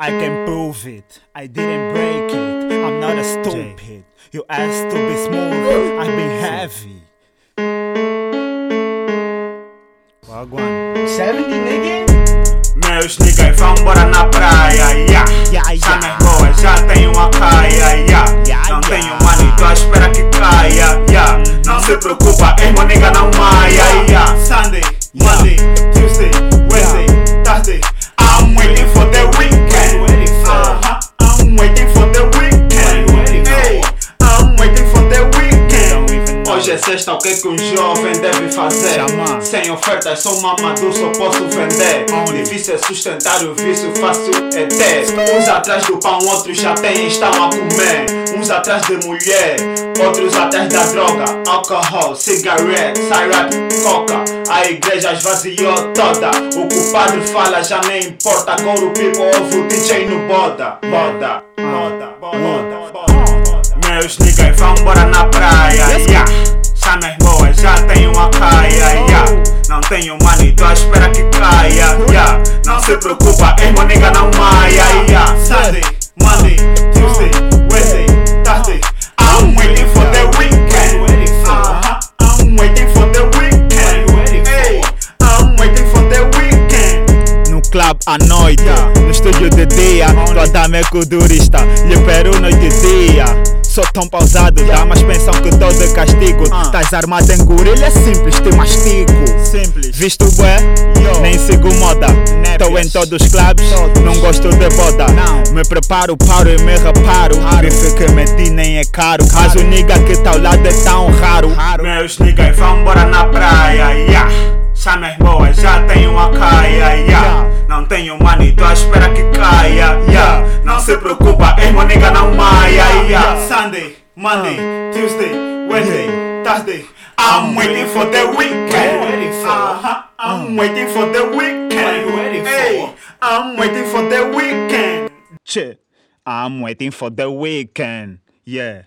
I can prove it. I didn't break it. I'm not a stupid. You asked to be smooth. I've been heavy. Wagwan. 70, nigga? Meus niggas vão embora na praia, yeah. Yeah, yeah. Sanas boas, já tenho uma caia, yeah. Yeah, Não yeah. tenho money, tô à espera que caia, yeah. Não se preocupa, irmão, nigga Hoje é sexta, o que que um jovem deve fazer? Sem ofertas, sou mamador, só posso vender. Difícil é sustentar o vício, fácil é ter. Uns atrás do pão, outros já têm, estão a comer. Uns atrás de mulher, outros atrás da droga. Álcool, cigarette, syrup, coca. A igreja esvaziou toda. O que o padre fala já nem importa. Agora o people ouve o DJ no boda. Boda, boda, boda, boda. Meus niggas vão embora na praia. Tenho money, tô à espera que caia. Yeah. Não se preocupa, irmão, nigga não maia. Yeah. Sunday, Monday, Tuesday, Wednesday, Thursday. I'm waiting for the weekend. Uh-huh. I'm waiting for the weekend. Hey, I'm waiting for the weekend. No club à noite, no estúdio de dia, tua dama é culturista, lhe peru noite e dia. Sou tão pausado, damas pensam que tô de castigo. Tás armado em gorila, é simples, te mastigo. Simples. Visto bué, nem sigo moda. Tô em todos os clubes, não gosto de boda. Me preparo, paro e me reparo. Bife que meti nem é caro, mas o nigga que tá ao lado é tão raro. Meus niggas vão embora na praia, yeah. Sanas boas, já tenho uma caia, yeah. Não tenho money, tô à espera que caia, yeah. Não se preocupa, irmão, nigga não yeah. Sunday, Monday, Tuesday, Wednesday, Thursday. I'm waiting for the weekend. Uh-huh. I'm waiting for the weekend. Hey, I'm waiting for the weekend. Che, I'm waiting for the weekend. Yeah.